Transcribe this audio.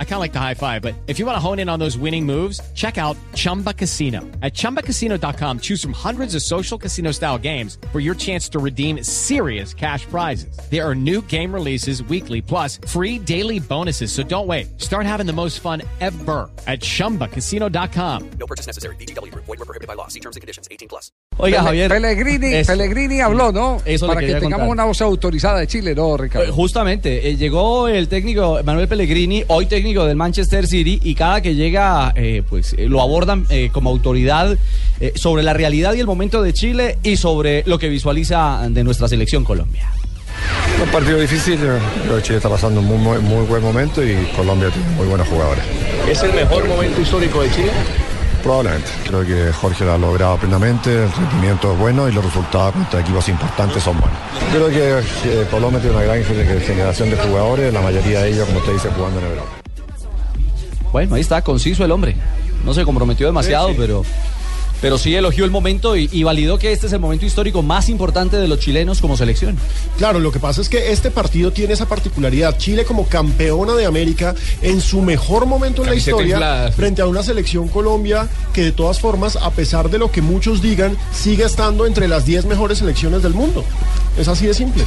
I kind of like the high five, but if you want to hone in on those winning moves, check out Chumba Casino. At chumbacasino.com, choose from hundreds of social casino style games for your chance to redeem serious cash prizes. There are new game releases weekly, plus free daily bonuses. So don't wait. Start having the most fun ever at chumbacasino.com. No purchase necessary. BGW. Void were prohibited by law. See terms and conditions. 18 plus. Oiga, Javier. Pellegrini, es- Pellegrini habló, ¿no? Eso Para que tengamos contar. una voz autorizada de Chile, ¿no, Ricardo? Eh, Justamente, eh, llegó el técnico Manuel Pellegrini, hoy técnico del Manchester City, y cada que llega, eh, pues eh, lo abordan eh, como autoridad eh, sobre la realidad y el momento de Chile y sobre lo que visualiza de nuestra selección Colombia. Un partido difícil, creo que Chile está pasando un muy, muy, muy buen momento y Colombia tiene muy buenos jugadores. ¿Es el mejor momento histórico de Chile? Probablemente. Creo que Jorge lo ha logrado plenamente, el rendimiento es bueno y los resultados contra equipos importantes son buenos. Creo que eh, Colombia tiene una gran gener- generación de jugadores, la mayoría de ellos, como usted dice, jugando en Europa. Bueno, ahí está, conciso el hombre. No se comprometió demasiado, pero, pero sí elogió el momento y, y validó que este es el momento histórico más importante de los chilenos como selección. Claro, lo que pasa es que este partido tiene esa particularidad. Chile como campeona de América en su mejor momento en la historia inflada. frente a una selección Colombia que de todas formas, a pesar de lo que muchos digan, sigue estando entre las 10 mejores selecciones del mundo. Es así de simple.